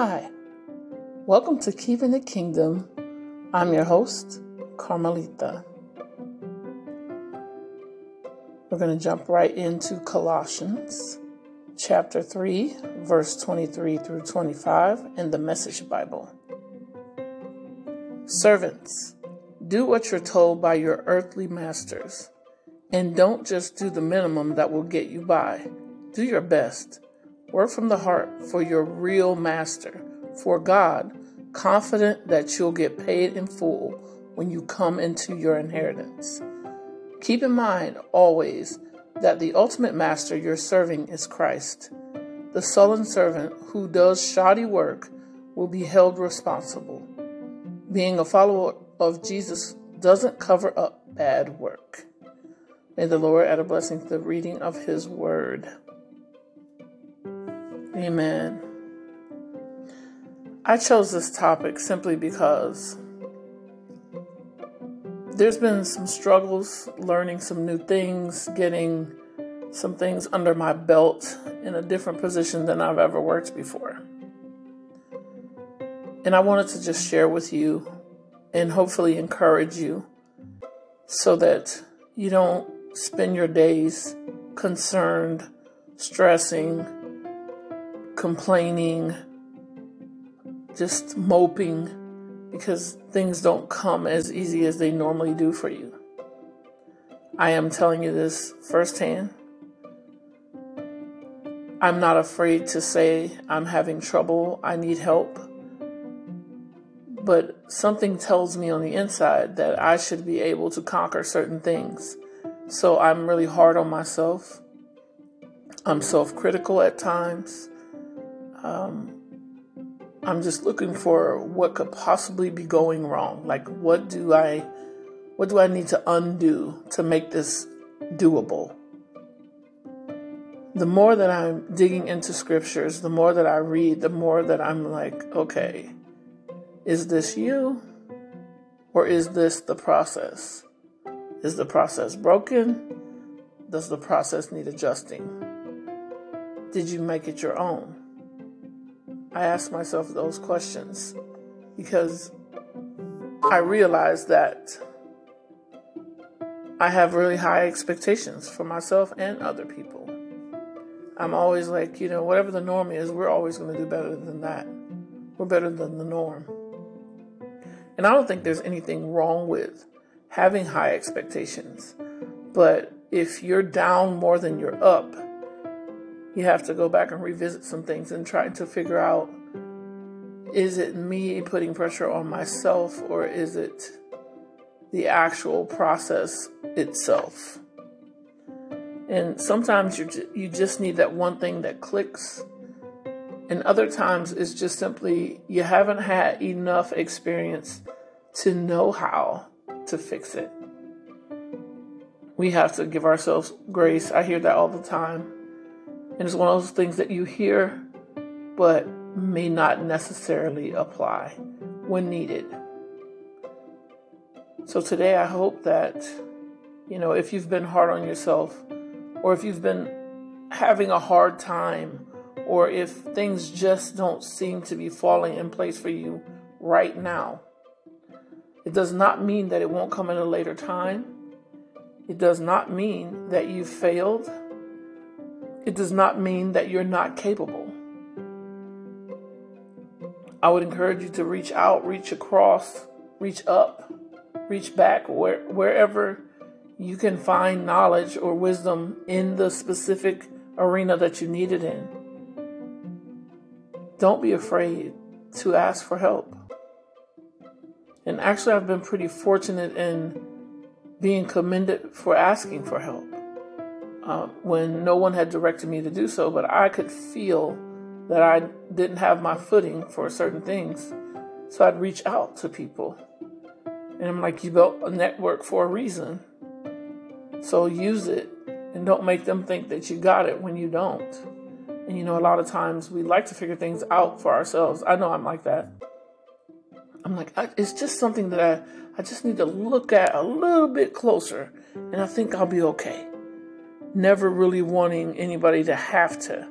Hi, welcome to Keeping the Kingdom. I'm your host, Carmelita. We're going to jump right into Colossians chapter 3, verse 23 through 25 in the Message Bible. Servants, do what you're told by your earthly masters, and don't just do the minimum that will get you by. Do your best. Work from the heart for your real master, for God, confident that you'll get paid in full when you come into your inheritance. Keep in mind always that the ultimate master you're serving is Christ. The sullen servant who does shoddy work will be held responsible. Being a follower of Jesus doesn't cover up bad work. May the Lord add a blessing to the reading of his word. Amen. I chose this topic simply because there's been some struggles learning some new things, getting some things under my belt in a different position than I've ever worked before. And I wanted to just share with you and hopefully encourage you so that you don't spend your days concerned, stressing, complaining, just moping because things don't come as easy as they normally do for you. I am telling you this firsthand. I'm not afraid to say I'm having trouble, I need help. But something tells me on the inside that I should be able to conquer certain things. So I'm really hard on myself. I'm self critical at times. Um, I'm just looking for what could possibly be going wrong. Like what do I what do I need to undo to make this doable? The more that I'm digging into scriptures, the more that I read, the more that I'm like, okay, is this you? Or is this the process? Is the process broken? Does the process need adjusting? Did you make it your own? I ask myself those questions because I realize that I have really high expectations for myself and other people. I'm always like, you know, whatever the norm is, we're always going to do better than that. We're better than the norm. And I don't think there's anything wrong with having high expectations. But if you're down more than you're up, you have to go back and revisit some things and try to figure out is it me putting pressure on myself or is it the actual process itself? And sometimes you you just need that one thing that clicks. And other times it's just simply you haven't had enough experience to know how to fix it. We have to give ourselves grace. I hear that all the time. And it's one of those things that you hear, but may not necessarily apply when needed. So today, I hope that, you know, if you've been hard on yourself, or if you've been having a hard time, or if things just don't seem to be falling in place for you right now, it does not mean that it won't come in a later time. It does not mean that you failed. It does not mean that you're not capable. I would encourage you to reach out, reach across, reach up, reach back, where, wherever you can find knowledge or wisdom in the specific arena that you need it in. Don't be afraid to ask for help. And actually, I've been pretty fortunate in being commended for asking for help uh, when no one had directed me to do so, but I could feel that I didn't have my footing for certain things. So I'd reach out to people. And I'm like, you built a network for a reason. So use it and don't make them think that you got it when you don't. And you know, a lot of times we like to figure things out for ourselves. I know I'm like that. I'm like, I, it's just something that I, I just need to look at a little bit closer and I think I'll be okay never really wanting anybody to have to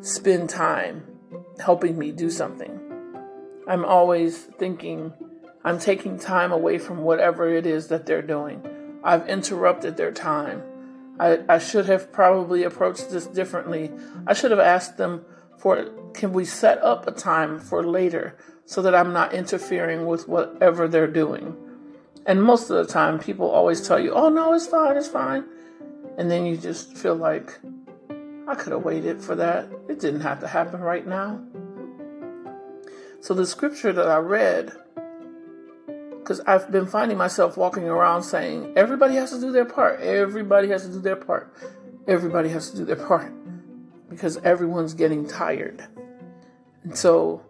spend time helping me do something. I'm always thinking I'm taking time away from whatever it is that they're doing. I've interrupted their time. I, I should have probably approached this differently. I should have asked them for can we set up a time for later so that I'm not interfering with whatever they're doing. And most of the time, people always tell you, oh, no, it's fine, it's fine. And then you just feel like, I could have waited for that. It didn't have to happen right now. So the scripture that I read, because I've been finding myself walking around saying, everybody has to do their part. Everybody has to do their part. Everybody has to do their part because everyone's getting tired. And so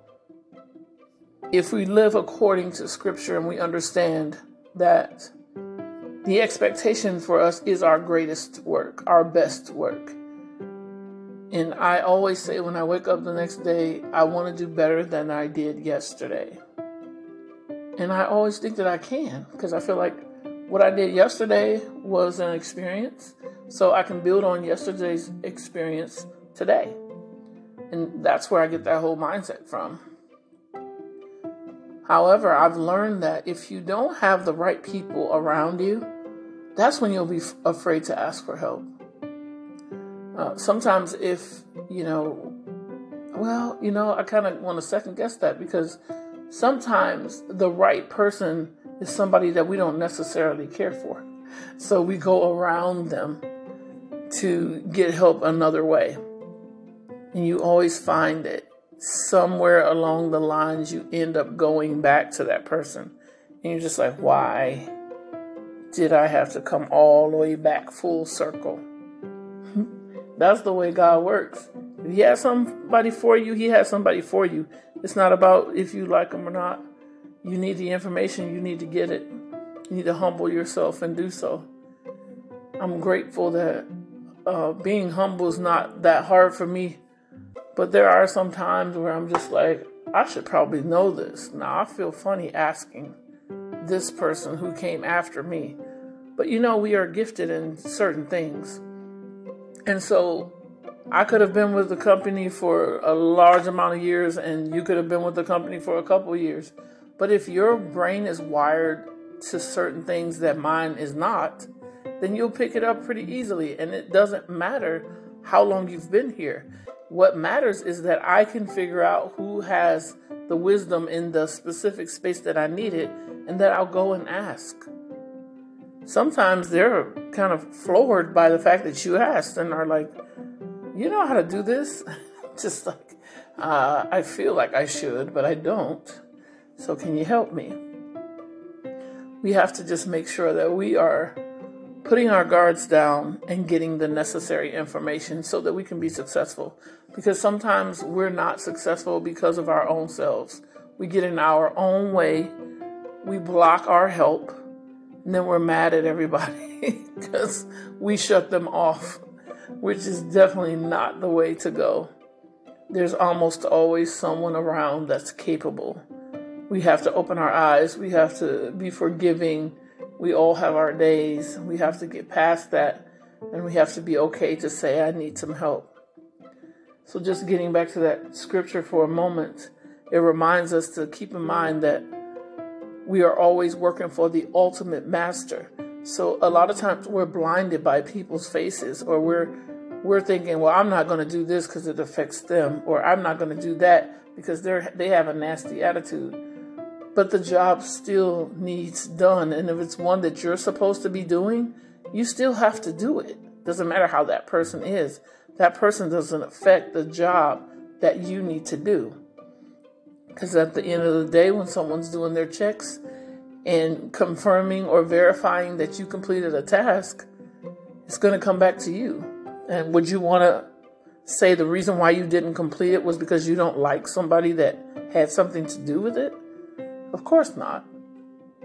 if we live according to scripture and we understand that the expectation for us is our greatest work, our best work. And I always say when I wake up the next day, I want to do better than I did yesterday. And I always think that I can because I feel like what I did yesterday was an experience. So I can build on yesterday's experience today. And that's where I get that whole mindset from. However, I've learned that if you don't have the right people around you, that's when you'll be f- afraid to ask for help. Uh, sometimes, if you know, well, you know, I kind of want to second guess that because sometimes the right person is somebody that we don't necessarily care for. So we go around them to get help another way. And you always find it somewhere along the lines you end up going back to that person. And you're just like, why did I have to come all the way back full circle? That's the way God works. If He has somebody for you, He has somebody for you. It's not about if you like them or not. You need the information, you need to get it. You need to humble yourself and do so. I'm grateful that uh, being humble is not that hard for me but there are some times where I'm just like, I should probably know this. Now, I feel funny asking this person who came after me. But you know, we are gifted in certain things. And so I could have been with the company for a large amount of years, and you could have been with the company for a couple years. But if your brain is wired to certain things that mine is not, then you'll pick it up pretty easily. And it doesn't matter how long you've been here. What matters is that I can figure out who has the wisdom in the specific space that I need it, and that I'll go and ask. Sometimes they're kind of floored by the fact that you asked and are like, You know how to do this? Just like, uh, I feel like I should, but I don't. So, can you help me? We have to just make sure that we are putting our guards down and getting the necessary information so that we can be successful. Because sometimes we're not successful because of our own selves. We get in our own way, we block our help, and then we're mad at everybody because we shut them off, which is definitely not the way to go. There's almost always someone around that's capable. We have to open our eyes, we have to be forgiving we all have our days. We have to get past that and we have to be okay to say, I need some help. So, just getting back to that scripture for a moment, it reminds us to keep in mind that we are always working for the ultimate master. So, a lot of times we're blinded by people's faces or we're we're thinking, well, I'm not going to do this because it affects them, or I'm not going to do that because they're they have a nasty attitude but the job still needs done. And if it's one that you're supposed to be doing, you still have to do it. Doesn't matter how that person is. That person doesn't affect the job that you need to do. Because at the end of the day, when someone's doing their checks and confirming or verifying that you completed a task, it's going to come back to you. And would you want to say the reason why you didn't complete it was because you don't like somebody that had something to do with it? Of course not.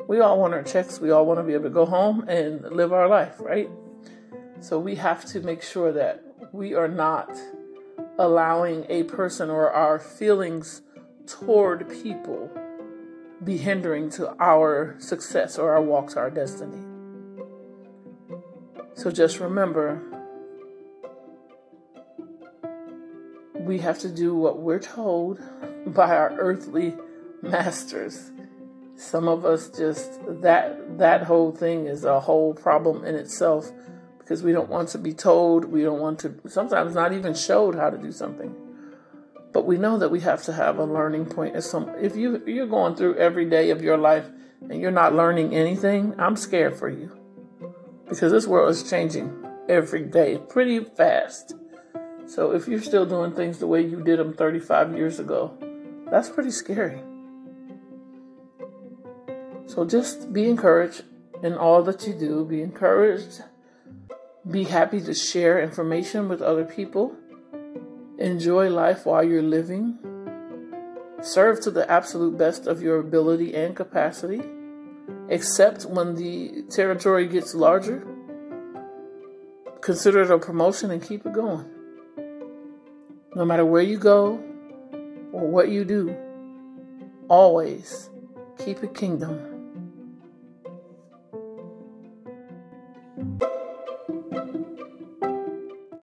We all want our checks. We all want to be able to go home and live our life, right? So we have to make sure that we are not allowing a person or our feelings toward people be hindering to our success or our walk to our destiny. So just remember we have to do what we're told by our earthly masters. Some of us just that that whole thing is a whole problem in itself because we don't want to be told, we don't want to sometimes not even showed how to do something. But we know that we have to have a learning point. If some if you you're going through every day of your life and you're not learning anything, I'm scared for you. Because this world is changing every day pretty fast. So if you're still doing things the way you did them 35 years ago, that's pretty scary. So just be encouraged in all that you do. Be encouraged. Be happy to share information with other people. Enjoy life while you're living. Serve to the absolute best of your ability and capacity. Except when the territory gets larger. Consider it a promotion and keep it going. No matter where you go or what you do, always keep it kingdom